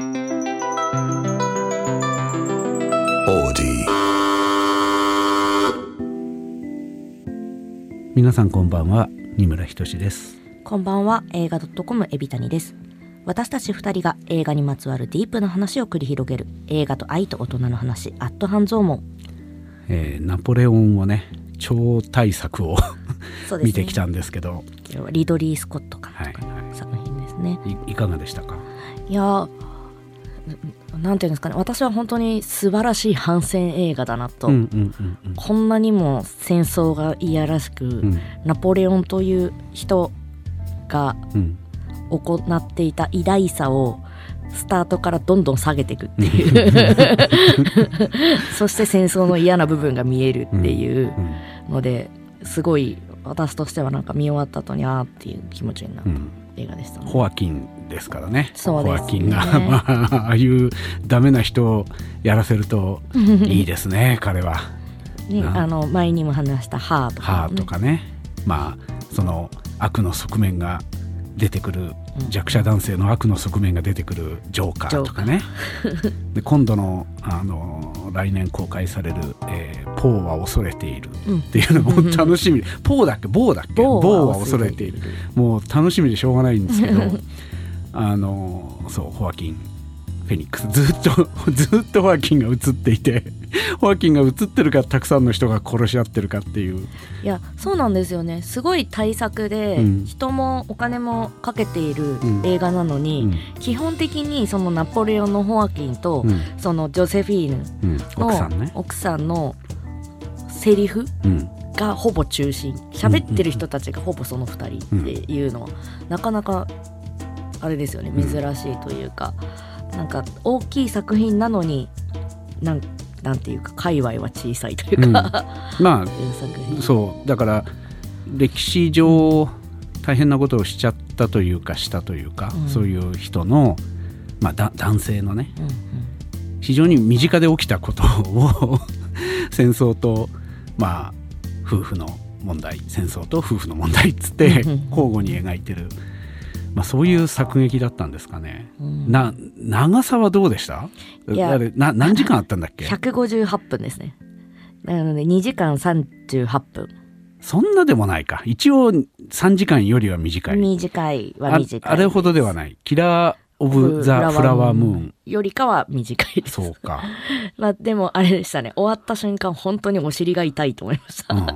皆さんこんばんは。二村ひとしです。こんばんは。映画 .com エビタニです。私たち二人が映画にまつわるディープな話を繰り広げる。映画と愛と大人の話。アット半蔵門、えー、ナポレオンをね超大作を見てきたんですけど。リドリー・スコット監督はい。はの作品ですね、いいかがでしたか？い、やーなんていうんですかね。私は本当に素晴らしい反戦映画だなと、こんなにも戦争がいやらしく、うん。ナポレオンという人がうん。行っていた偉大さをスタートからどんどん下げていくっていう。そして戦争の嫌な部分が見えるっていううん。のですごい私としてはなんか見終わった後にあーっていう気持ちになった。うん映画でしたね。ホアキンですからね。そうですね。ホアキンが、まあ、ああいうダメな人をやらせると いいですね彼は。ね、な。あの前にも話した「ハーとか、ハーとかね。まあその悪の側面が出てくるうん。弱者男性の悪の側面が出てくるジョーカーとかね。で今度のあの来年公開される、えーポーは恐れている」うん。っていうのも楽しみ。ポーだっけ？ボーだっけ？ボーは恐れている。もう楽しみでしょうがないんですけど あのそうホアキンフェニックス。ずっと ずっとホアキンが映っていて ホアキンが映ってるからたくさんの人が殺し合ってるかっていう。いやそうなんですよね。すごい大作で、うん。人もお金もかけているうん。映画なのうに、ん。基本的にそのナポレオンのホアキンと、うん。そのジョセフィーヌうん、の奥さんね。のセリフうん。がほぼ中心。喋ってる人たちがほぼその2人っていうのは、なかなかあれですよね。うん珍しいというか、なんか大きい作品なのになんなんていうか界隈は小さいというか、うん。まあ品そう。だから歴史上大変なことをしちゃったというかしたというか、うん。そういう人の、まあ、だ男性のねうんうん。非常に身近で起きたことを 戦争とまあ夫婦の問題戦争と夫婦の問題っつってうん。交互に描いてる、まあ、そういう作劇だったんですかね。うん。な長さはどうでした？いや。な何時間あったんだっけ？158分ですね。なので2時間38分。そんなでもないか。一応3時間よりは短い。短いはあ短いあれほどではない。キラー・オブ・ザ・フラワームーンよりかは短いです。そうか、まあでもあれでしたね。終わった瞬間本当にお尻が痛いと思いました、うん。うん。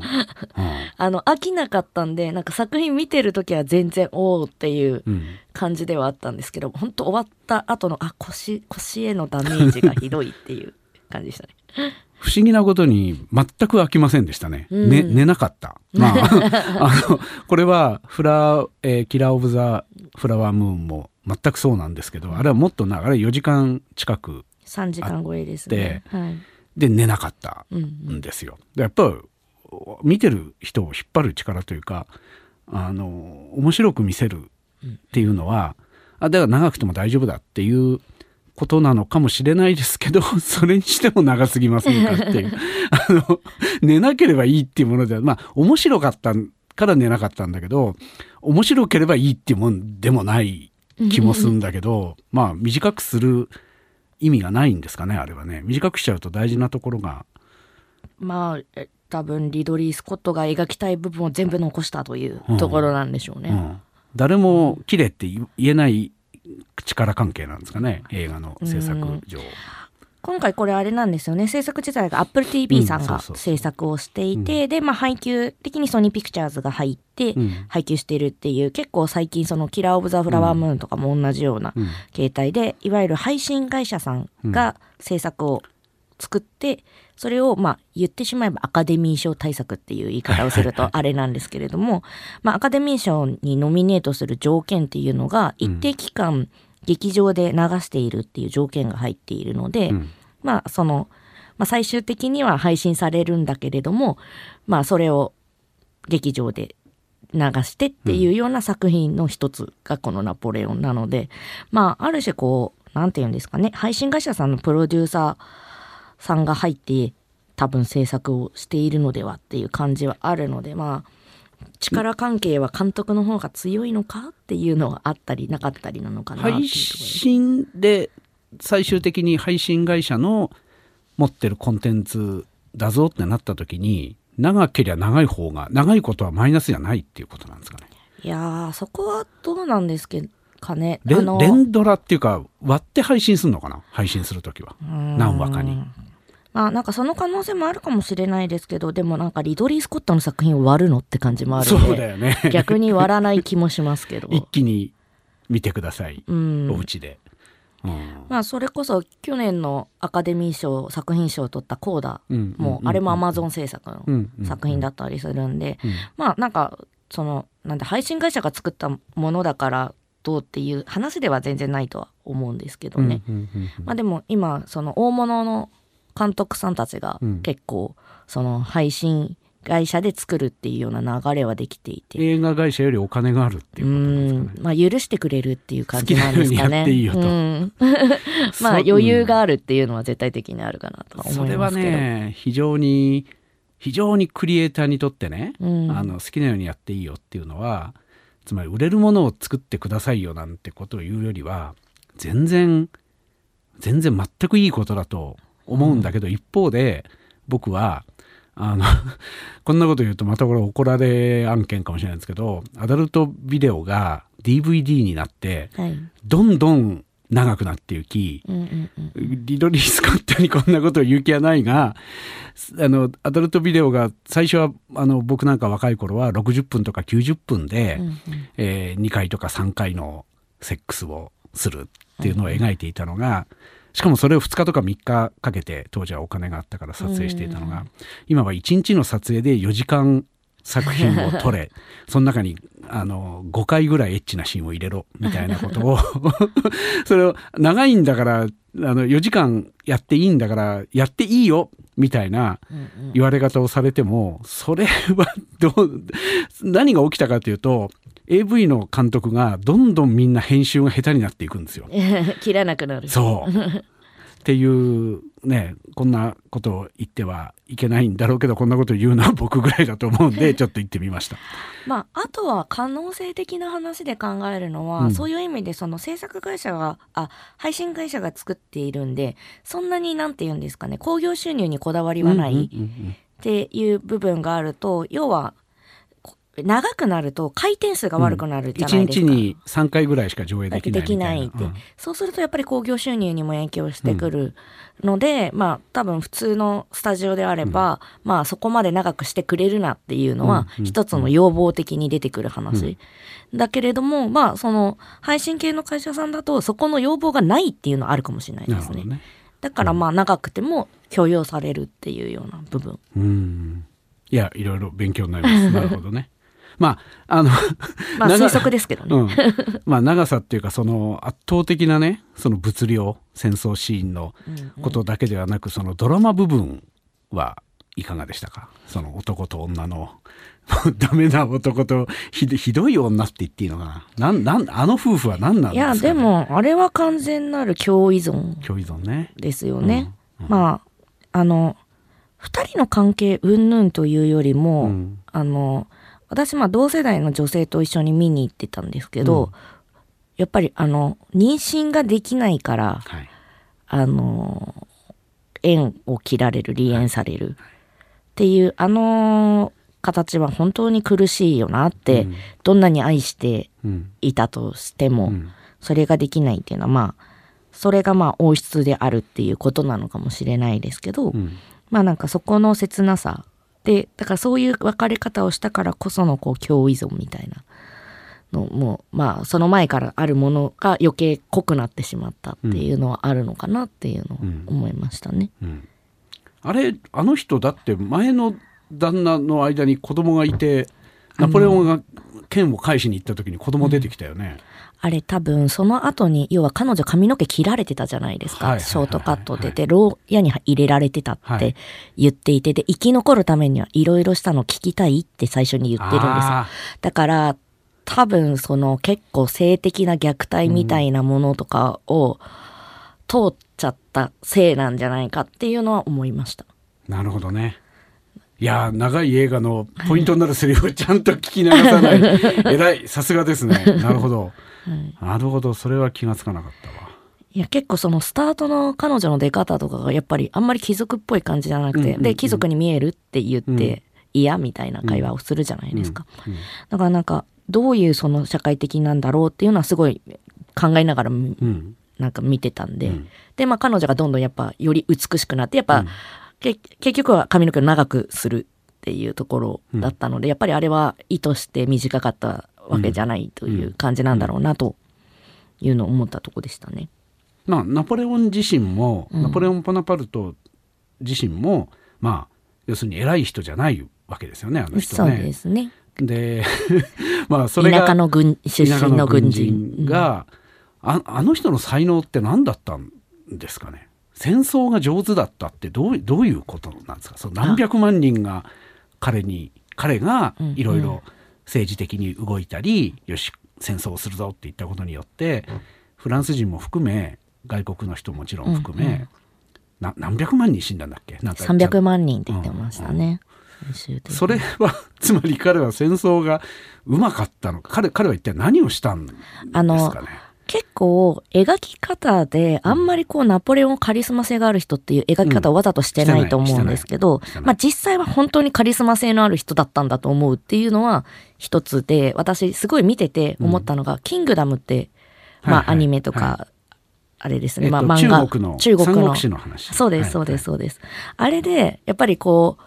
あの飽きなかったんでなんか作品見てる時は全然おおっていううん。感じではあったんですけど本当終わった後のあ腰腰へのダメージがひどいっていう感じでしたね。不思議なことに全く飽きませんでしたね、うん。ね寝なかった。まあ あのこれはフラ、えーキラー・オブ・ザ・フラワームーンも全くそうなんですけどあれはもっとなあれ4時間近く3時間超えですね。はい。で寝なかったうんんですよ。でやっぱり見てる人を引っ張る力というかあの面白く見せるっていうのは、あだから長くても大丈夫だっていうことなのかもしれないですけど それにしても長すぎませんかっていう。あの寝なければいいっていうものではまあ面白かったから寝なかったんだけど面白ければいいっていうもんでもない気もするんだけどまあ短くする意味がないんですかねあれはね。短くしちゃうと大事なところが。まあえ多分リドリー・スコットが描きたい部分を全部残したというところなんでしょうね、うん、誰も綺麗って言言えない力関係なんですかね映画の制作上。今回これあれなんですよね。制作自体が AppleTV さんが制作をしていて、でまあ配給的にソニーピクチャーズが入ってうん。配給してるっていう結構最近そのキラー・オブ・ザ・フラワームーンとかも同じようなうん。形態でいわゆる配信会社さんが制作を作ってそれをまあ言ってしまえばアカデミー賞対策っていう言い方をするとあれなんですけれどもまあアカデミー賞にノミネートする条件っていうのが一定期間劇場で流しているっていう条件が入っているので、うん。まあその、まあ、最終的には配信されるんだけれどもまあそれを劇場で流してっていうような作品の一つがこの「ナポレオン」なので、まあある種こうなんて言うんですかね配信会社さんのプロデューサーさんが入って多分制作をしているのではっていう感じはあるのでまあ力関係は監督の方が強いのかっていうのはあったりなかったりなのかな配。信で最終的に配信会社の持ってるコンテンツだぞってなった時に長ければ長い方が長いことはマイナスじゃないっていうことなんですかね。いやーそこはどうなんですかね。連ドラっていうか割って配信するのかな？配信する時は何話かに。まあなんかその可能性もあるかもしれないですけどでもなんかリドリー・スコットの作品を割るのって感じもあるそうだよね。逆に割らない気もしますけど。一気に見てください、うん。お家で。うん。まあそれこそ去年のアカデミー賞作品賞を取ったコーダうん。もうあれもアマゾン制作の作品だったりするんでうん。まあなんかそのなんだ配信会社が作ったものだからどうっていう話では全然ないとは思うんですけどね。まあでも今その大物の監督さんたちがうん結構その配信会社で作るっていうような流れはできていて。映画会社よりお金があるっていううことですかね。んまあ許してくれるっていう感じなんですかね。好きなようにやっていいよとうん まあそ余裕があるっていうのは絶対的にあるかなとは思それはいますけど。ね非常に非常にクリエイターにとってね、うんあの好きなようにやっていいよっていうのはつまり売れるものを作ってくださいよなんてことを言うよりは全然全然全くいいことだと思うんだけど、一方で僕はあの こんなこと言うとまたこれ怒られ案件かもしれないんですけどアダルトビデオが DVD になってはい。どんどん長くなっていき、うんうんうん。リドリー・スコットにこんなことを言う気はないが、あの、アダルトビデオが最初は、あの、僕なんか若い頃は60分とか90分で、うんうんえ2回とか3回のセックスをするっていうのを描いていたのが、しかもそれを2日とか3日かけて当時はお金があったから撮影していたのが、今は1日の撮影で4時間作品を撮れ その中にあの5回ぐらいエッチなシーンを入れろみたいなことを それを長いんだからあの4時間やっていいんだからやっていいよみたいな言われ方をされてもそれはどう何が起きたかというと AV の監督がどんどんみんな編集が下手になっていくんですよ。切らなくなる。そうっていうねこんなことを言ってはいけないんだろうけどこんなことを言うのは僕ぐらいだと思うんで ちょっと言ってみました。まあ、あとは可能性的な話で考えるのは、うんそういう意味でその制作会社があ配信会社が作っているんでそんなになんて言うんですかね興行収入にこだわりはないっていう部分があると要はこ長くなると回転数が悪くなるじゃないですか。一日に3回ぐらいしか上映できない。できないって、うん。そうするとやっぱり興行収入にも影響してくるので、まあ多分普通のスタジオであれば、まあそこまで長くしてくれるなっていうのはうん。一つの要望的に出てくる話、だけれどもまあその配信系の会社さんだとそこの要望がないっていうのはあるかもしれないですね。ね。だからまあ長くても許容されるっていうような部分。うん。いやいろいろ勉強になります。なるほどね。まああのまあ 長推測ですけどね、うん、まあ長さっていうかその圧倒的なねその物量戦争シーンのことだけではなく、そのドラマ部分はいかがでしたか？その男と女の ダメな男とひどひどい女って言っていいのかな？なんなんあの夫婦は何なんいですか、ね、やでもあれは完全なる共依存共依存ね。ですよね。まああの2人の関係云々というよりも、うん。あの私まあ同世代の女性と一緒に見に行ってたんですけど、うん。やっぱりあの妊娠ができないからはい。あの縁を切られる離縁されるっていうあの形は本当に苦しいよなって、うん。どんなに愛してうんいたとしても、うん。それができないっていうのはまあそれがまあ王室であるっていうことなのかもしれないですけど、うん。まあなんかそこの切なさでだからそういう別れ方をしたからこそのこう共依存みたいなのもまあその前からあるものが余計濃くなってしまったっていうのはあるのかなっていうのを思いましたね。うんあれあの人だって前の旦那の間に子供がいてナポレオンが剣を返しに行った時に子供出てきたよね。あれ多分その後に要は彼女髪の毛切られてたじゃないですか、ショートカットで。で牢屋に入れられてたっはい。て言っていて。で生き残るためにはいろいろしたの聞きたいって最初に言ってるんですよ。あだから多分その結構性的な虐待みたいなものとかを通っちゃったせいなんじゃないかっていうのは思いました。ーなるほどね。いやー長い映画のポイントになるセリフをちゃんと聞き流さない。偉い。さすがですね。なるほど、なるほど。それは気がつかなかったわ。いいや結構そのスタートの彼女の出方とかがやっぱりあんまり貴族っぽい感じじゃなくて、うんうんうんで貴族に見えるって言って、うん。嫌みたいな会話をするじゃないですか、うんうんだからなんかどういうその社会的なんだろうっていうのはすごい考えながらみうん。なんか見てたんで、うん。でまあ彼女がどんどんやっぱより美しくなってやっぱ、結局は髪の毛を長くするっていうところだったので、やっぱりあれは意図して短かったわけじゃないという感じなんだろうなというのを思ったとこでしたね。まあナポレオン自身も、うんナポレオン・ボナパルト自身もまあ要するに偉い人じゃないわけですよねあの人そうね。ですね。で まあそれが田舎の軍出身の軍人が、ああの人の才能って何だったんですかね戦争が上手だったってどうどういうことなんですか？その何百万人が彼に彼がうん。いろいろ政治的に動いたり、よし戦争をするぞって言ったことによってフランス人も含め外国の人もちろん含め、うん。うんな何百万人死んだんだっけ？なんか言っちゃう300万人って言ってましたね。最終的に。それは つまり彼は戦争がうまかったのか。彼彼は一体何をしたんですあのかね結構描き方であんまりこうナポレオンカリスマ性がある人っていう描き方をわざとしてないと思うんですけど、まあ実際は本当にカリスマ性のある人だったんだと思うっていうのは一つで私すごい見てて思ったのが「キングダム」ってまあアニメとはかあれですね、えっとまあ漫画。中国の中国の。三国志の話。そうですそうですそうです、あれでやっぱりこう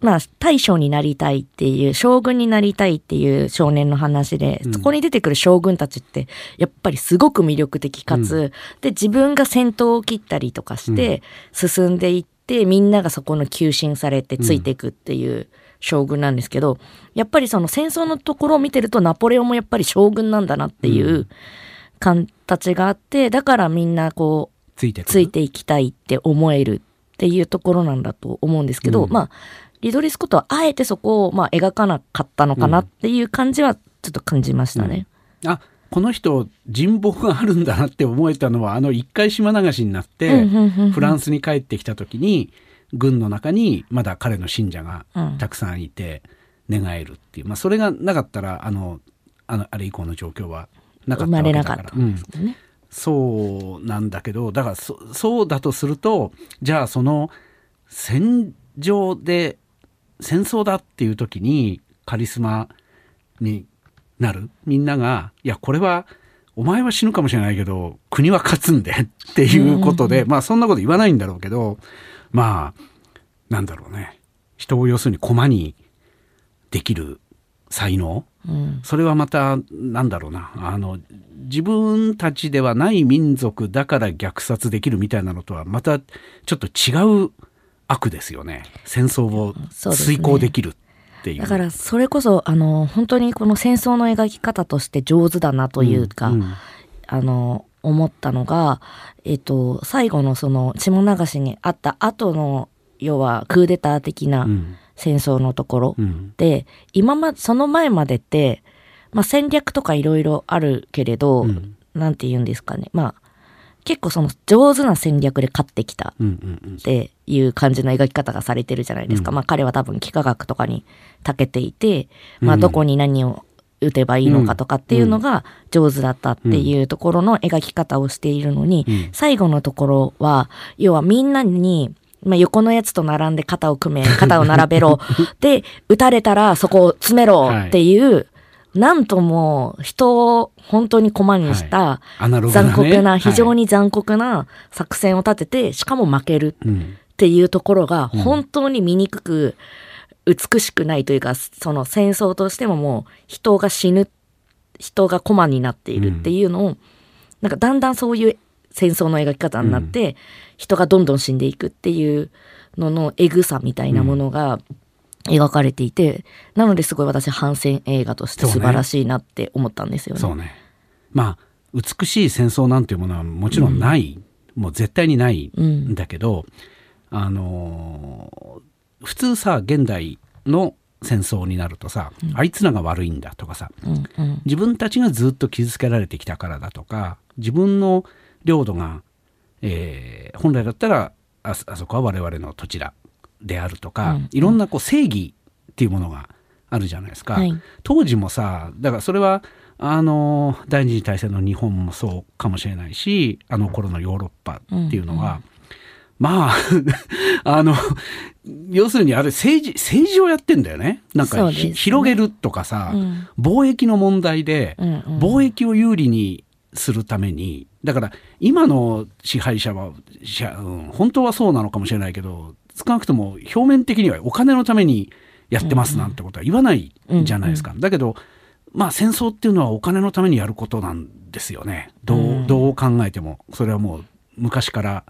まあ大将になりたいっていう将軍になりたいっていう少年の話で、うん。そこに出てくる将軍たちってやっぱりすごく魅力的かつ、うで自分が先頭を切ったりとかして進んでいって、みんながそこの求心されてついていくっていう将軍なんですけど、やっぱりその戦争のところを見てるとナポレオンもやっぱり将軍なんだなっていううん。形があってだからみんなこうついてくる。ついていきたいって思えるっていうところなんだと思うんですけど、うん。まあリドリー・スコットはあえてそこをまあ描かなかったのかなっていう感じはちょっと感じましたね。あこの人人望があるんだなって思えたのはあの一回島流しになって、うんうんうんうん。フランスに帰ってきた時に軍の中にまだ彼の信者がうん。たくさんいて願えるっていう、まあ、それがなかったらあのあのあれ以降の状況はなかったわけだか、なから。そうなんだけどだからそそうだとするとじゃあその戦場で戦争だっていう時にカリスマになる？みんながいやこれはお前は死ぬかもしれないけど国は勝つんでっていうことで、まあそんなこと言わないんだろうけどまあなんだろうね。人を要するに駒にできる才能？うん。それはまたなんだろうな。あの自分たちではない民族だから虐殺できるみたいなのとはまたちょっと違う悪ですよね。戦争を遂行できるっていう。だからそれこそあの本当にこの戦争の描き方として上手だなというか、んん。あの思ったのが、えっと、最後のその血も流しにあった後の要はクーデター的なうん。戦争のところうん。で、今まその前までって、まあ、戦略とかいろいろあるけれど、うん。なんて言うんですかね。まあ結構その上手な戦略で勝ってきたうんうんうん。っていう感じの描き方がされてるじゃないですか、うん。まあ彼は多分幾何学とかに長けていて、まあ、うんどこに何を打てばいいのかとかっていうのが上手だったっていうところの描き方をしているのに、うん。最後のところは要はみんなに、まあ、横のやつと並んで肩を組め肩を並べろ。で撃たれたらそこを詰めろ っていう、なんとも人を本当に駒にしたアナログなね。残酷な、非常に、に残酷な作戦を立ててしかも負ける。うんっていうところがうん。本当に醜く美しくないというか、その戦争としてももう人が死ぬ人が駒になっているっていうのを、なんかだんだんそういう戦争の描き方になって、人がどんどん死んでいくっていうののエグさみたいなものが描かれていて、なのですごい私反戦映画として素晴らしいなって思ったんですよね。そうね。まあ美しい戦争なんていうものはもちろんない、もう絶対にないんだけど、あのー普通さ現代の戦争になるとさ、あいつらが悪いんだとかさうんうん。自分たちがずっと傷つけられてきたからだとか自分の領土が、えー本来だったらあそこは我々の土地だであるとか、うんいろんなこう正義っていうものがあるじゃないですか、はい。当時もさだからそれはあの第二次大戦の日本もそうかもしれないしあの頃のヨーロッパっていうのは、まあ あの要するにあれ政治政治をやってんだよね。なんか、ね。広げるとかさ、うん。貿易の問題で、うんうん。貿易を有利にするためにだから今の支配者は、うん、本当はそうなのかもしれないけど少なくとも表面的にはお金のためにやってますなんてことは言わないじゃないですか。だけどまあ戦争っていうのはお金のためにやることなんですよね。どう,、うん。どう考えても。それはもう昔から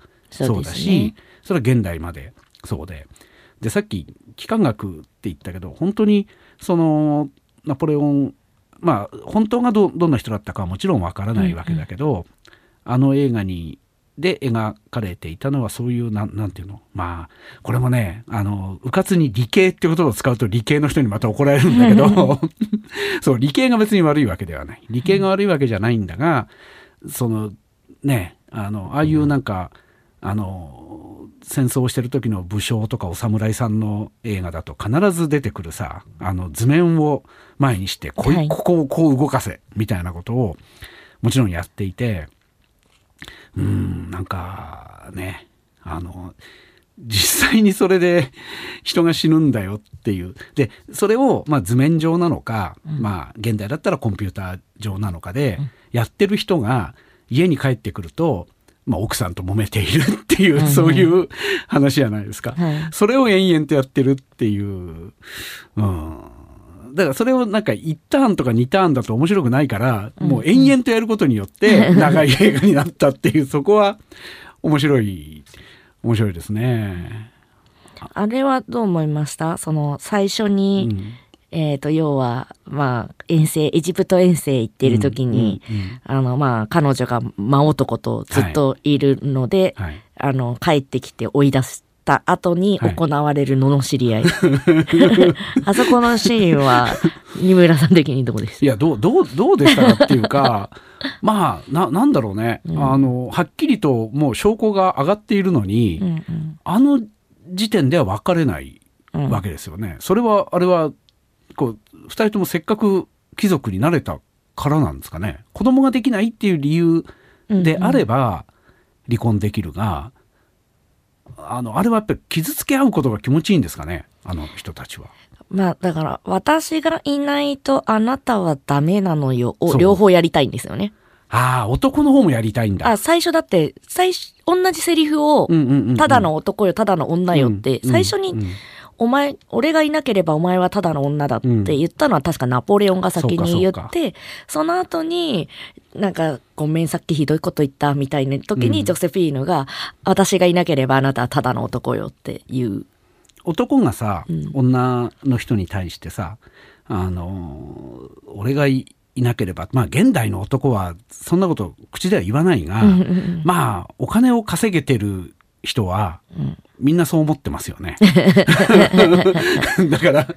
そうだしそ,、れは現代まで。そうで。でさっき幾何学って言ったけど本当にそのナポレオンまあ本当がどどんな人だったかはもちろんわからないわけだけど、あの映画にで描かれていたのはそういうなんなんていうの？まあこれもねあのうかつに理系って言葉を使うと理系の人にまた怒られるんだけど そう理系が別に悪いわけではない。理系が悪いわけじゃないんだがそのねあのああいうなんかあの戦争をしてる時の武将とかお侍さんの映画だと必ず出てくるさあの図面を前にしてこ,、はい。ここをこう動かせみたいなことをもちろんやっていてうんなんかねあの実際にそれで人が死ぬんだよっていう。でそれを、まあ、図面上なのか、まあ現代だったらコンピューター上なのかで、やってる人が家に帰ってくると、まあ、奥さんと揉めているっていう、そういう話じゃないですか。はいそれを延々とやってるっていう、うん。だからそれをなんか1ターンとか2ターンだと面白くないから、もう延々とやることによって長い映画になったっていう、そこは面白い、面白いですね。あれはどう思いました？その最初に、うんえっ、と要はまあ遠征エジプト遠征行ってる時に、うんうんうんあのまあ彼女が真男とずっといるので、はい。あの帰ってきて追い出した後にはい。行われる罵り合い、あそこのシーンは二村さん的にどうです？いや、どう、どう、どうでしたかっていうか、まあ、な、なんだろうね。あの、はっきりともう証拠が上がっているのに、うんうん。あの時点では分かれないうんわけですよね。それは、あれは、こう、二人ともせっかく貴族になれたからなんですかね。子供ができないっていう理由であれば、離婚できるが、あの、あれはやっぱり傷つけ合うことが気持ちいいんですかね。あの人たちは。まあだから私がいないとあなたはダメなのよを両方やりたいんですよね。ああ、男の方もやりたいんだ。あ最初だって最初同じセリフをうんうんうんうんただの男よただの女よってうん最初にうんお前俺がいなければお前はただの女だって言ったのは確かナポレオンが先に言ってその後になんかごめんさっきひどいこと言ったみたいな時にジョセフィーヌが私がいなければあなたはただの男よっていう。男がさ、うん。女の人に対してさあの俺がいいなければまあ現代の男はそんなこと口では言わないが、まあお金を稼げてる人は、うんみんなそう思ってますよね。だから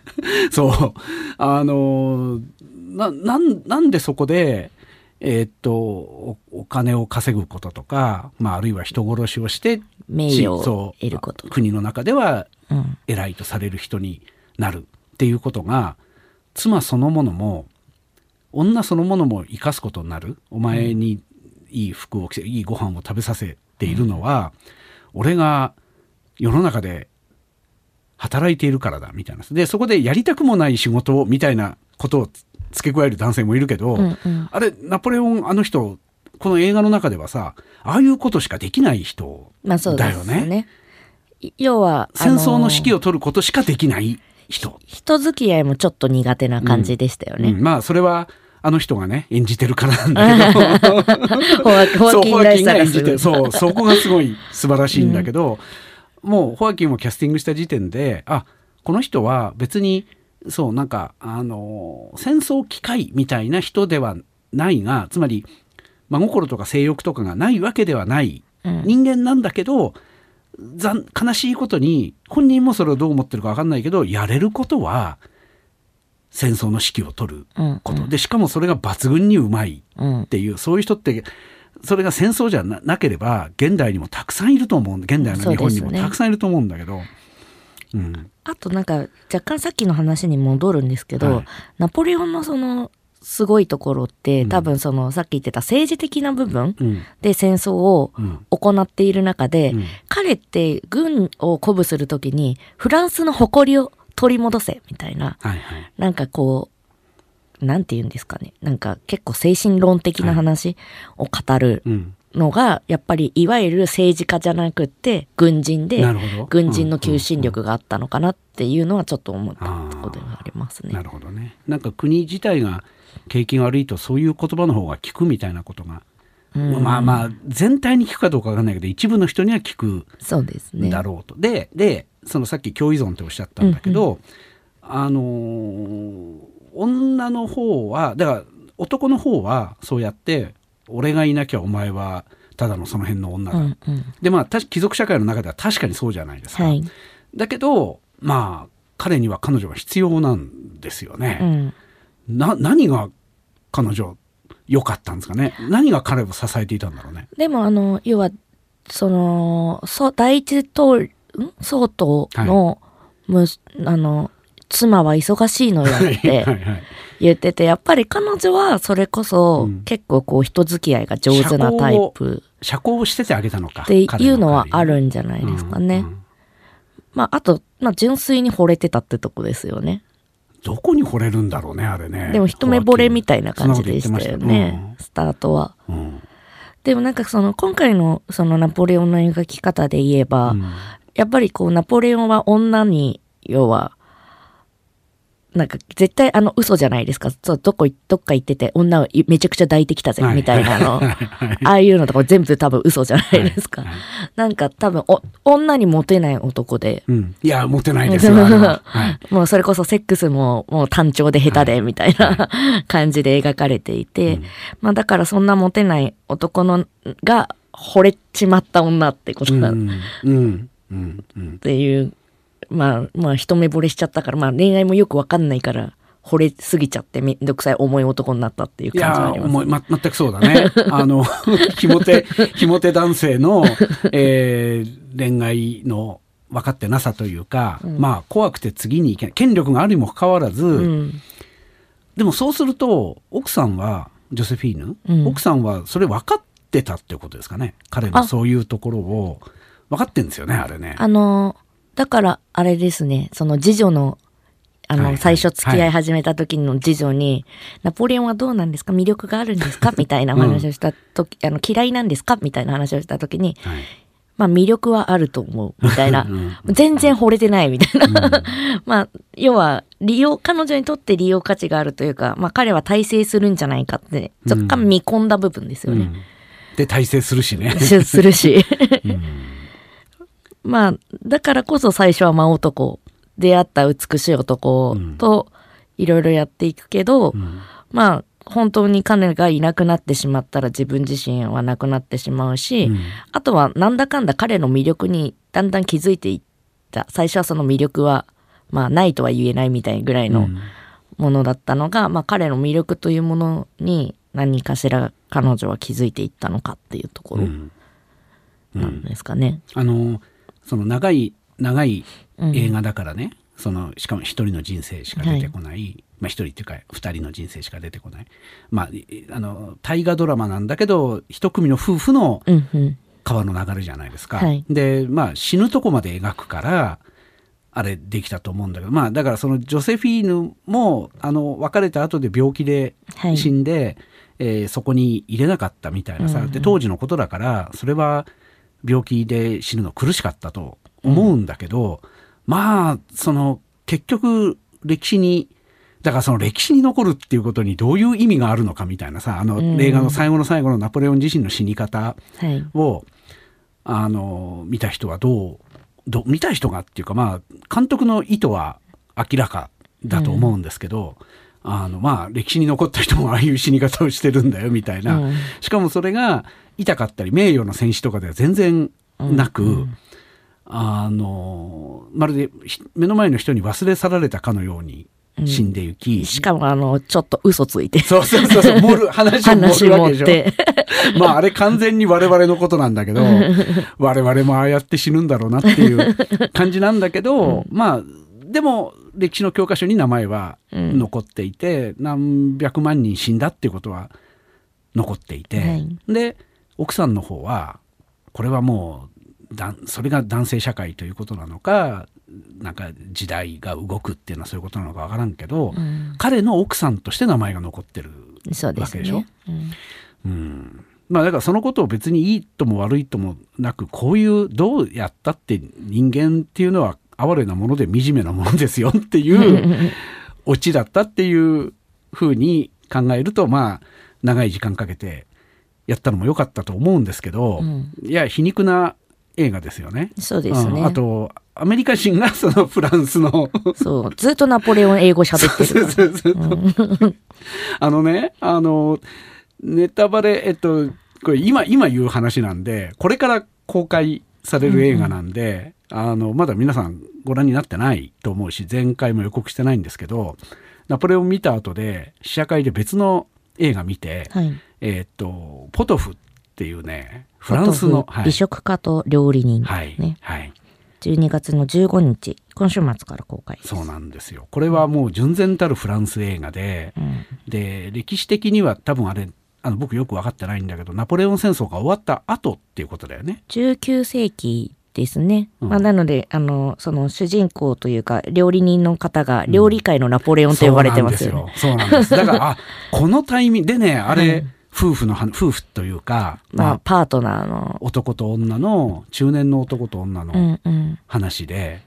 そうあのななんなんでそこでえーっとおお金を稼ぐこととか、まあ、あるいは人殺しをして名誉を得ること。国の中ではうん偉いとされる人になるっていうことが妻そのものも女そのものも生かすことになるお前にいい服を着せいいご飯を食べさせているのは、俺が世の中で働いているからだみたいなでそこでやりたくもない仕事をみたいなことをつ付け加える男性もいるけど、うんうんあれナポレオンあの人この映画の中ではさああいうことしかできない人だよね。すね。い要は戦争の指揮をを取ることしかできない人。人付き合いもちょっと苦手な感じでしたよね。うんまあそれはあの人がね演じてるからなんだけど。ホアキンが演じてる。そうそこがすごい素晴らしいんだけど、もうホアキンをキャスティングした時点であこの人は別にそうなんかあの戦争機械みたいな人ではないがつまり真心とか性欲とかがないわけではないうん。人間なんだけど、残悲しいことに本人もそれをどう思ってるか分かんないけどやれることは戦争の指揮を取るうんこと、でしかもそれが抜群にうまいうん。っていうそういう人ってそれが戦争じゃななければ現代にもたくさんいると思うん現代の日本にもたくさんいると思うんだけど、うん、あとなんか若干さっきの話に戻るんですけど、はい。ナポレオンのそのすごいところって、うん。多分そのさっき言ってた政治的な部分うん。で戦争をうん。行っている中で、うん。彼って軍を鼓舞するときにフランスの誇りを取り戻せみたいな。はいはい。なんかこうなんて言うんですかね。なんか結構精神論的な話を語るうん。のがやっぱりいわゆる政治家じゃなくって軍人で軍人の求心力があったのかなっていうのはちょっと思ったところではありますね。なるほどね。なんか国自体が景気が悪いとそういう言葉の方が効くみたいなことが、うん。まあまあ全体に効くかどうかわかんないけど一部の人には効くそうですね。だろうと。ででそのさっき共依存っておっしゃったんだけど、あのー女の方はだから男の方はそうやって俺がいなきゃお前はただのその辺の女だ、うんうんでまあた貴族社会の中では確かにそうじゃないですか。はい。だけどまあ彼には彼女が必要なんですよね。うんな何が彼女良かったんですかね？何が彼を支えていたんだろうね？でもあの要はそのそう第一統ん？総統の,、むあの妻は忙しいのよっ はいてはいはい。言っててやっぱり彼女はそれこそ、うん。結構こう人付き合いが上手なタイプ。社交をしててあげたのかっていうのはあるんじゃじないですかね。うんうんまああと、まあ、純粋に惚れてたってとこですよね。どこに惚れるんだろうねあれね。でも一目惚れみたいな感じでしたよねましスタートは。でもなんかその今回のそのナポレオンの描き方で言えば、うんやっぱりこうナポレオンは女に要はなんか絶対あの嘘じゃないですか。そうどこどっか行ってて女をいめちゃくちゃ抱いてきたぜはい。みたいなの、はい。はいああいうのとか全部多分嘘じゃないですか、はい。はい。なんか多分お女にモテない男で。うん。いやモテないですよ もうそれこそセックスももう単調で下手でみたいな感じで描かれていて、うん。まあだからそんなモテない男のが惚れちまった女ってことだ、っうん。うんうんうんていうまあまあ一目惚れしちゃったからまあ恋愛もよくわかんないから惚れすぎちゃってめんどくさい重い男になったっていうい感じはあります。い、ま、全くそうだね。あの、ひもて、ひもて男性の、えー恋愛の分かってなさというか、まあ、怖くて次に行けない。権力があるにもかかわらず、うん。でもそうすると、奥さんは、ジョセフィーヌ、うん。奥さんはそれ分かってたってことですかね。彼のあ。そういうところを、分かってんですよね、あれね。あのだからあれですねその次女のあの、はいはい最初付き合い始めた時の次女に、ナポレオンはどうなんですか？魅力があるんですか？みたいなお話をした時、あの、嫌いなんですか？みたいな話をした時に、はいまあ魅力はあると思う、みたいなう。ん全然惚れてない、みたいな。まあ、要は、利用、彼女にとって利用価値があるというか、まあ彼は大成するんじゃないかって、若干見込んだ部分ですよね。うんで、大成するしね。しするし。うんまあ、だからこそ最初は真男、出会った美しい男といろいろやっていくけど、うん。まあ、本当に彼がいなくなってしまったら自分自身はなくなってしまうし、うん。あとはなんだかんだ彼の魅力にだんだん気づいていった。最初はその魅力は、まあ、ないとは言えないみたいぐらいのうん。ものだったのが、まあ、彼の魅力というものに何かしら彼女は気づいていったのかっていうところうん。なんですかね。あのその長い長い映画だからね、そのしかも一人の人生しか出てこない、まあ一人っていうか二人の人生しか出てこない。まあいあの大河ドラマなんだけど一組の夫婦のうんうん。川の流れじゃないですか。はい。でまあ死ぬとこまで描くからあれできたと思うんだけど。まあだからそのジョセフィーヌもあの別れた後で病気ではい。死んで、えーそこに入れなかったみたいなさ、で当時のことだからそれは病気で死ぬの苦しかったと思うんだけど、まあその結局歴史にだからその歴史に残るっていうことにどういう意味があるのかみたいなさあのうん。映画の最後の最後のナポレオン自身の死に方はい。をあの見た人はどう見た人がっていうかまあ監督の意図は明らかだと思うんですけど、あのまあ歴史に残った人もああいう死に方をしてるんだよみたいな、うん。しかもそれが痛かったり名誉の戦死とかでは全然なく、あのまるでひ目の前の人に忘れ去られたかのように死んでいき、しかもあの、ちょっと嘘ついて。そうそうそうそう。盛る話を盛話るわけでしょ。て。まああれ完全に我々のことなんだけど 我々もああやって死ぬんだろうなっていう感じなんだけど、まあでも歴史の教科書に名前はうん。残っていて、何百万人死んだっていうことは残っていて、はい。で奥さんの方はこれはもうだんそれが男性社会ということなのかなんか時代が動くっていうのはそういうことなのかわからんけど、うん。彼の奥さんとして名前が残ってるわけでしょ？ね。うん。うん。まあだからそのことを別にいいとも悪いともなくこういうどうやったって人間っていうのは哀れなもので惨めなものですよっていう オチだったっていうふうに考えるとまあ長い時間かけてやったのも良かったと思うんですけど、うんいや皮肉な映画ですよね。そうですね。うんあとアメリカ人がそのフランスの そうずっとナポレオン英語喋ってるから。そうそうそうあのね、あの、ネタバレ、えっと、これ今、今言う話なんで、これから公開される映画なんで、あの、まだ皆さんご覧になってないと思うし、前回も予告してないんですけど、ナポレオン見た後で、試写会で別の映画見て、はい。えっと、ポトフっていうね、フランスの、美食家と料理人。はい、ね。はい。12月の15日、今週末から公開です。そうなんですよ。これはもう純然たるフランス映画で、うん。で歴史的には多分あれあの僕よく分かってないんだけどナポレオン戦争が終わった後っていうことだよね。19世紀ですね。うんまあ、なので、あの、その主人公というか、料理人の方が、料理界のナポレオンと呼ばれてますよね。そうなんですよ。そうなんです。だから、あ、このタイミングでね、あれ、うん夫婦のは、夫婦というか、まあ、まあ、パートナーの。男と女の、中年の男と女うのんうん。話で、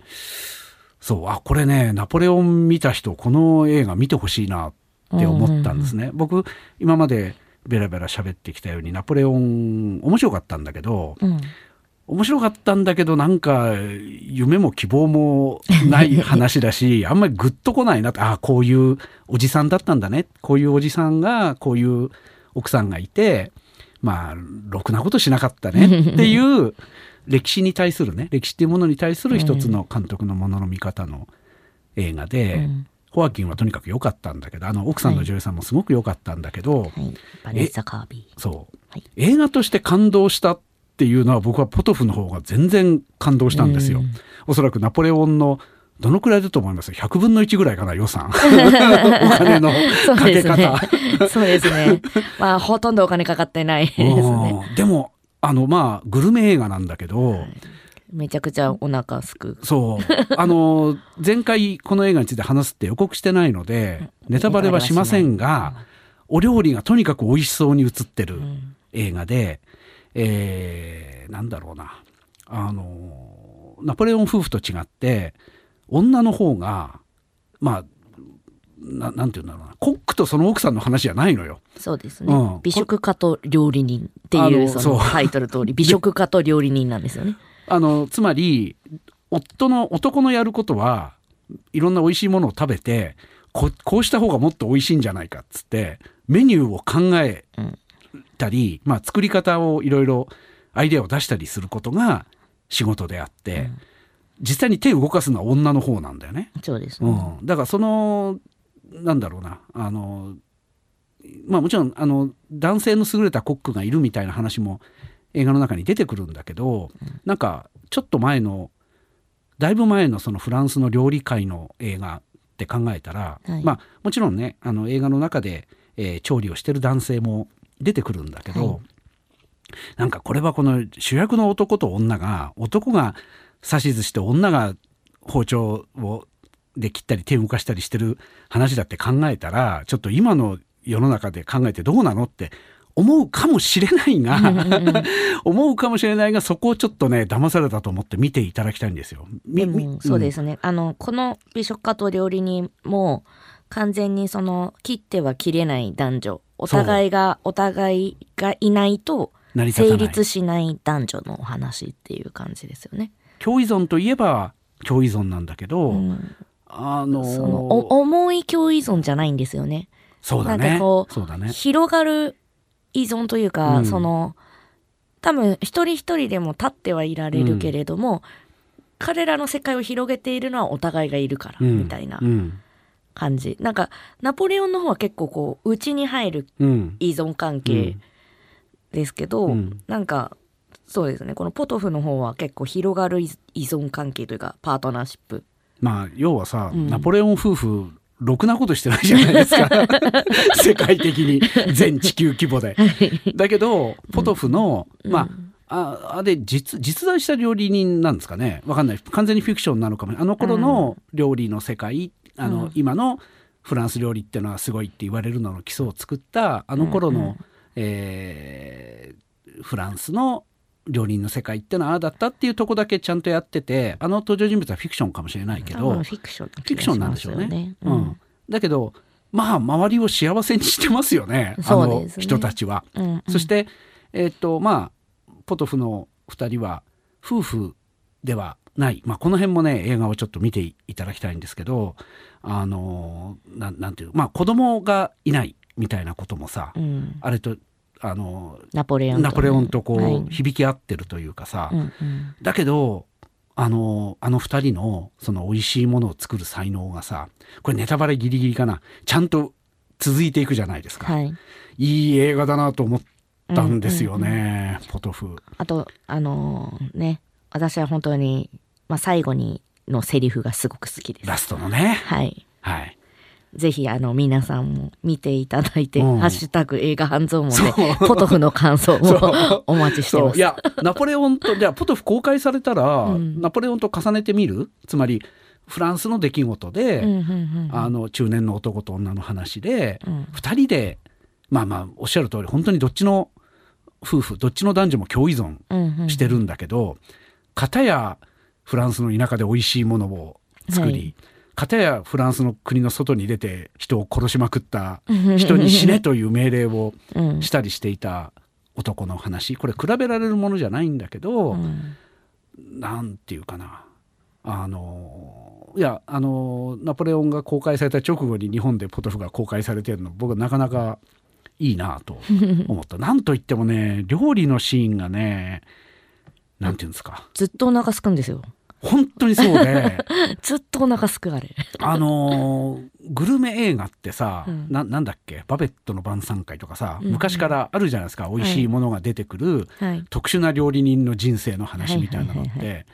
そう、あ、これね、ナポレオン見た人、この映画見てほしいなって思ったんですね。僕、今までベラベラ喋ってきたように、ナポレオン、面白かったんだけど、うん。面白かったんだけどなんか夢も希望もない話だし あんまりグッとこないなあこういうおじさんだったんだねこういうおじさんがこういう奥さんがいてまあろくなことしなかったね っていう歴史に対するね歴史っていうものに対する一つの監督のものの見方の映画で、うんホアキンはとにかく良かったんだけどあの奥さんの女優さんもすごく良かったんだけど、はい。バネッサ・カービー。そう、はい映画として感動したっていうのは僕はポトフの方が全然感動したんですよ。うんおそらくナポレオンのどのくらいだと思います？100分の1ぐらいかな予算 お金のかけ方。。そうですね。まあ、ほとんどお金かかってないですね。うんでもあのまあグルメ映画なんだけど、めちゃくちゃお腹すく。そうあの前回この映画について話すって予告してないのでネタバレはしませんがお料理がとにかく美味しそうに映ってるうん映画で、えーなんだろうなあのナポレオン夫婦と違って女の方がまあななんて言うんだろうな。コックとその奥さんの話じゃないのよ。そうですね、うん。美食家と料理人ってあいうそのタイトル通り。美食家と料理人なんですよね。あのつまり夫の男のやることはいろんな美味しいものを食べてここうした方がもっと美味しいんじゃないかっつってメニューを考えうん。たり、まあ、作り方をいろいろアイデアを出したりすることが仕事であって、うん実際に手を動かすのは女の方なんだよね。そうですね。うん、だからそのなんだろうな。あのまあもちろんあの男性の優れたコックがいるみたいな話も映画の中に出てくるんだけど、なんかちょっと前のだいぶ前のそのフランスの料理界の映画って考えたら、はい。まあもちろんねあの映画の中で、えー調理をしてる男性も出てくるんだけど、はい。なんかこれはこの主役の男と女が男が指図して女が包丁をで切ったり手を動かしたりしてる話だって考えたらちょっと今の世の中で考えてどうなのって思うかもしれないが 思うかもしれないがそこをちょっとね騙されたと思って見ていただきたいんですよ。みでもみそうですね、あのこの美食家と料理人も完全にその切っては切れない男女お互いがお互いがいないと成立しない男女のお話っていう感じですよね。共依存といえば共依存なんだけど、うん。あのーそのお重い共依存じゃないんですよね。そうだね。なんかこうね。広がる依存というか、うん。その多分一人一人でも立ってはいられるけれども、彼らの世界を広げているのはお互いがいるから、うん。みたいなうん。感じ。なんかナポレオンの方は結構こう内に入るうん。依存関係ですけど、うん。なんかそうですね。このポトフの方は結構広がる依依存関係というかパートナーシップ。まあ要はさ、うん。ナポレオン夫婦ろくなことしてないじゃないですか。世界的に全地球規模で。だけどポトフの、まあああれ実実在した料理人なんですかね。わかんない。完全にフィクションなのかもあの頃の料理の世界、あのうん。今のフランス料理っていうのはすごいって言われるのの基礎を作ったあの頃の、うんうん。えーフランスの料理人の世界ってのはああだったっていうとこだけちゃんとやっててあの登場人物はフィクションかもしれないけ多ど分フィクションフィクションなんでしょうね。ううん。ん、だけどまあ周りを幸せにしてますよね。あの人たちは。うんうん。そして、えっとまあポトフの2人は夫婦ではない、まあ、この辺もね映画をちょっと見ていただきたいんですけどあのなんなんていうまあ子供がいないみたいなこともさ、うん。あれとあのナポレオンナポレオンとこう、はい。響き合ってるというかさ、うんうん。だけどあのあの2人のその美味しいものを作る才能がさこれネタバレギリギリかな。ちゃんと続いていくじゃないですか、はい。いい映画だなと思ったんですよね、ポトフ。あとあのーね私は本当に、まあ、最後にのセリフがすごく好きです。ラストのね。はい。はい。ぜひあの皆さんも見ていただいて「うん。ハッシュタグ映画半蔵門」でポトフの感想を お待ちしてます。いやナポレオンとじゃあポトフ公開されたら、うん。ナポレオンと重ねてみる？つまりフランスの出来事で、うんうんうん。あの中年の男と女の話で、うん。2人でまあまあおっしゃる通り本当にどっちの夫婦どっちの男女も共依存うんうん。してるんだけど、片やフランスの田舎で美味しいものを作り、はい片やフランスの国の外に出て人を殺しまくった人に死ねという命令をうん。したりしていた男の話。これ比べられるものじゃないんだけど、うんなんていうかな。あのいやあのナポレオンが公開された直後に日本でポトフが公開されてるの僕はなかなかいいなと思った。なんといってもね料理のシーンがねなんていうんですか。ずっとお腹すくんですよ。本当にそうで。ずっとお腹すくあれ。あのーグルメ映画ってさ、うん。ななんだっけ？バベットの晩餐会とかさ、うんうん。昔からあるじゃないですか。美味しいものが出てくる、はい。特殊な料理人の人生の話みたいなのって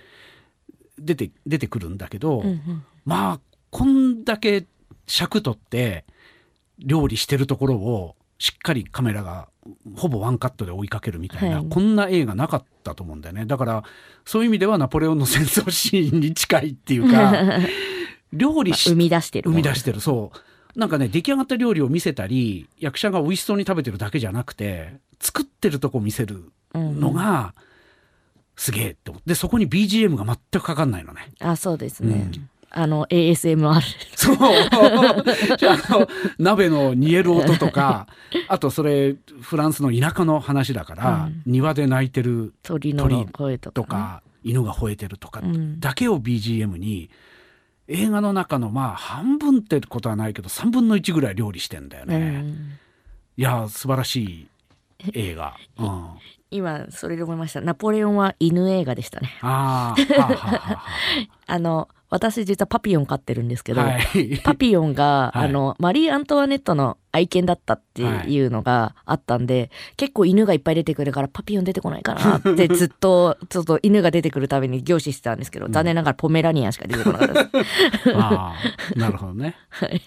出て出てくるんだけど、うんうん。まあこんだけ尺取って料理してるところをしっかりカメラがほぼワンカットで追いかけるみたいな、はい。こんな映画なかったと思うんだよね。だからそういう意味ではナポレオンの戦争シーンに近いっていうか 料理し生み出してる生み出してる。そう。なんかね出来上がった料理を見せたり役者が美味しそうに食べてるだけじゃなくて作ってるとこ見せるのがすげえって思って。でそこに BGM が全くかかんないのね。あそうですね、うんあの ASMR そう。あの鍋の煮える音とか あとそれフランスの田舎の話だから、うん。庭で鳴いてる鳥の声とかとか、犬が吠えてるとかうん。だけを BGM に映画の中のまあ半分ってことはないけど3分の1ぐらい料理してんだようね。ん、いや素晴らしい映画。うん、今それで思いました。ナポレオンは犬映画でしたね。ああ。あの私実はパピヨン飼ってるんですけど、はい、パピヨンが、はい。あのマリー・アントワネットの愛犬だったっていうのがあったんで、結構犬がいっぱい出てくるからパピヨン出てこないかなって ずっとちょっと犬が出てくるたびに凝視してたんですけど、残念ながらポメラニアンしか出てこなかったです。ああなるほどね。はい。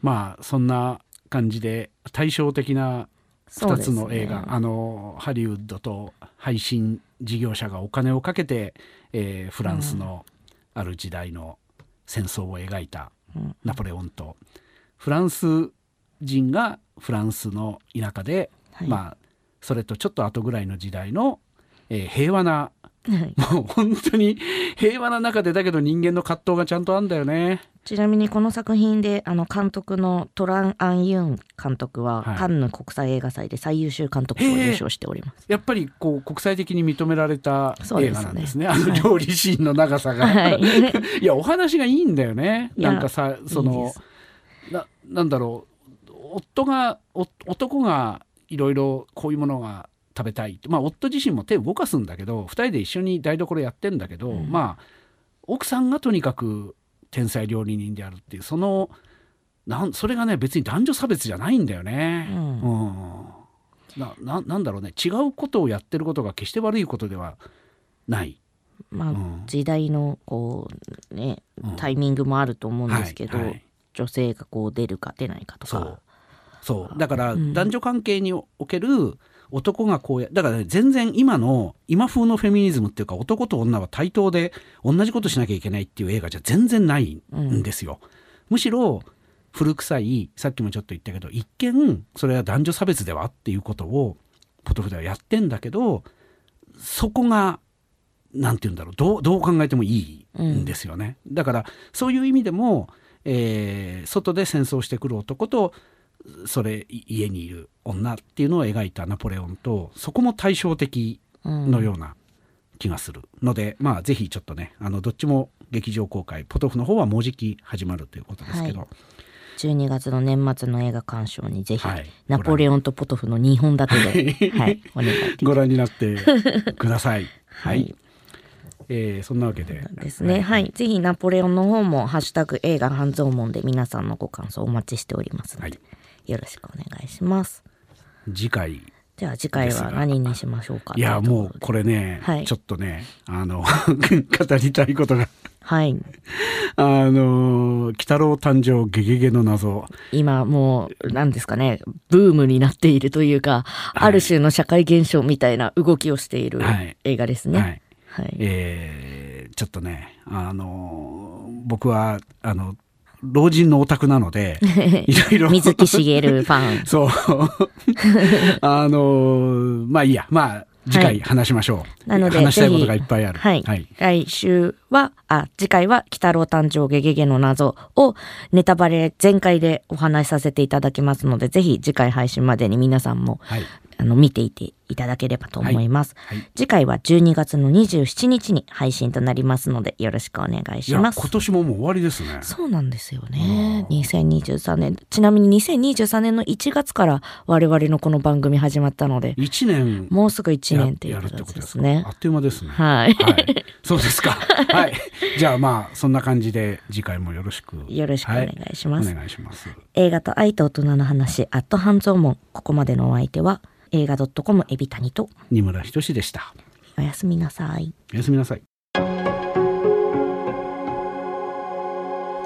まあそんな感じで対照的な2つの映画、ねあのハリウッドと配信事業者がお金をかけて、えーフランスのある時代の戦争を描いたうん。ナポレオンと、フランス人がフランスの田舎で、はい。まあそれとちょっと後ぐらいの時代の、えー平和なはい。もう本当に平和な中でだけど人間の葛藤がちゃんとあんだよね。ちなみにこの作品であの監督のトラン・アン・ユン監督は、はい。カンヌ国際映画祭で最優秀監督賞を優勝しております。やっぱりこう国際的に認められた映画なんですね。あの料理シーンの長さが。はい。い、やお話がいいんだよね。なんかさそいいのです。ななんだろう。夫がお男がいろいろこういうものが食べたいまあ夫自身も手を動かすんだけど2人で一緒に台所やってんだけど、うん。まあ奥さんがとにかく天才料理人であるっていうそのなんそれがね別に男女差別じゃないんだよね。うん。うん。なななんだろうね。違うことをやってることが決して悪いことではない。まあ、うん。時代のこうねうん。タイミングもあると思うんですけど、はいはい。女性がこう出るか出ないかとか。そう。だからうん。男女関係における男がこうやだから、ね、全然今の今風のフェミニズムっていうか男と女は対等で同じことしなきゃいけないっていう映画じゃ全然ないんですよ。むしろ古臭いさっきもちょっと言ったけど一見それは男女差別ではっていうことをポトフではやってんだけどそこがなんて言うんだろうどうどう考えてもいいんですよね。だからそういう意味でも、えー外で戦争してくる男とそれい家にいる女っていうのを描いたナポレオンとそこも対照的のような気がするので、まあぜひちょっとねあのどっちも劇場公開ポトフの方はもうじき始まるということですけど、は12月の年末の映画鑑賞にぜひ、はい。ナポレオンとポトフの2本立てで、はい、お願いご覧になってください。は、はい。いえーそんなわけで。ですね。はい。ぜひナポレオンの方も、ハッシュタグ映画半蔵門で皆さんのご感想お待ちしておりますので、はいよろしくお願いします。次回。じゃあ次回は何にしましょうか？いやもうこれね、はい。ちょっとねあの 語りたいことが。はい。あの「鬼太郎誕生ゲゲゲの謎」今もう、何ですかね、ブームになっているというか、ある種の社会現象みたいな動きをしているはい。映画ですね。はい。はい。えーちょっとねあの僕はあの老人のオタクなので いろいろ。水木しげるファン。そう。あのまあいいや。まあ次回話しましょう、なので、話したいことがいっぱいある。はい。はい、来週は、あ、次回は、鬼太郎誕生ゲゲゲの謎をネタバレ全開でお話しさせていただきますので、ぜひ次回配信までに皆さんも、はい。あの、見ていていただければと思います。はいはい次回は12月の27日に配信となりますので、よろしくお願いします。今年ももう終わりですねそうなんですよね。2023年。ちなみに2023年の1月から我々のこの番組始まったので、1年もうすぐ1や年っていうことですねあ。っという間ですねはい。はい、そうですか。はい。じゃあまあそんな感じで次回もよろしく。よろしくお願いしますはお願いします。映画と愛と大人の話、アット半蔵門。ここまでのお相手は、映画 .com エビタニと、二村ひとしでした。おやすみなさい。おやすみなさい。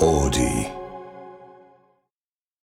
Audi.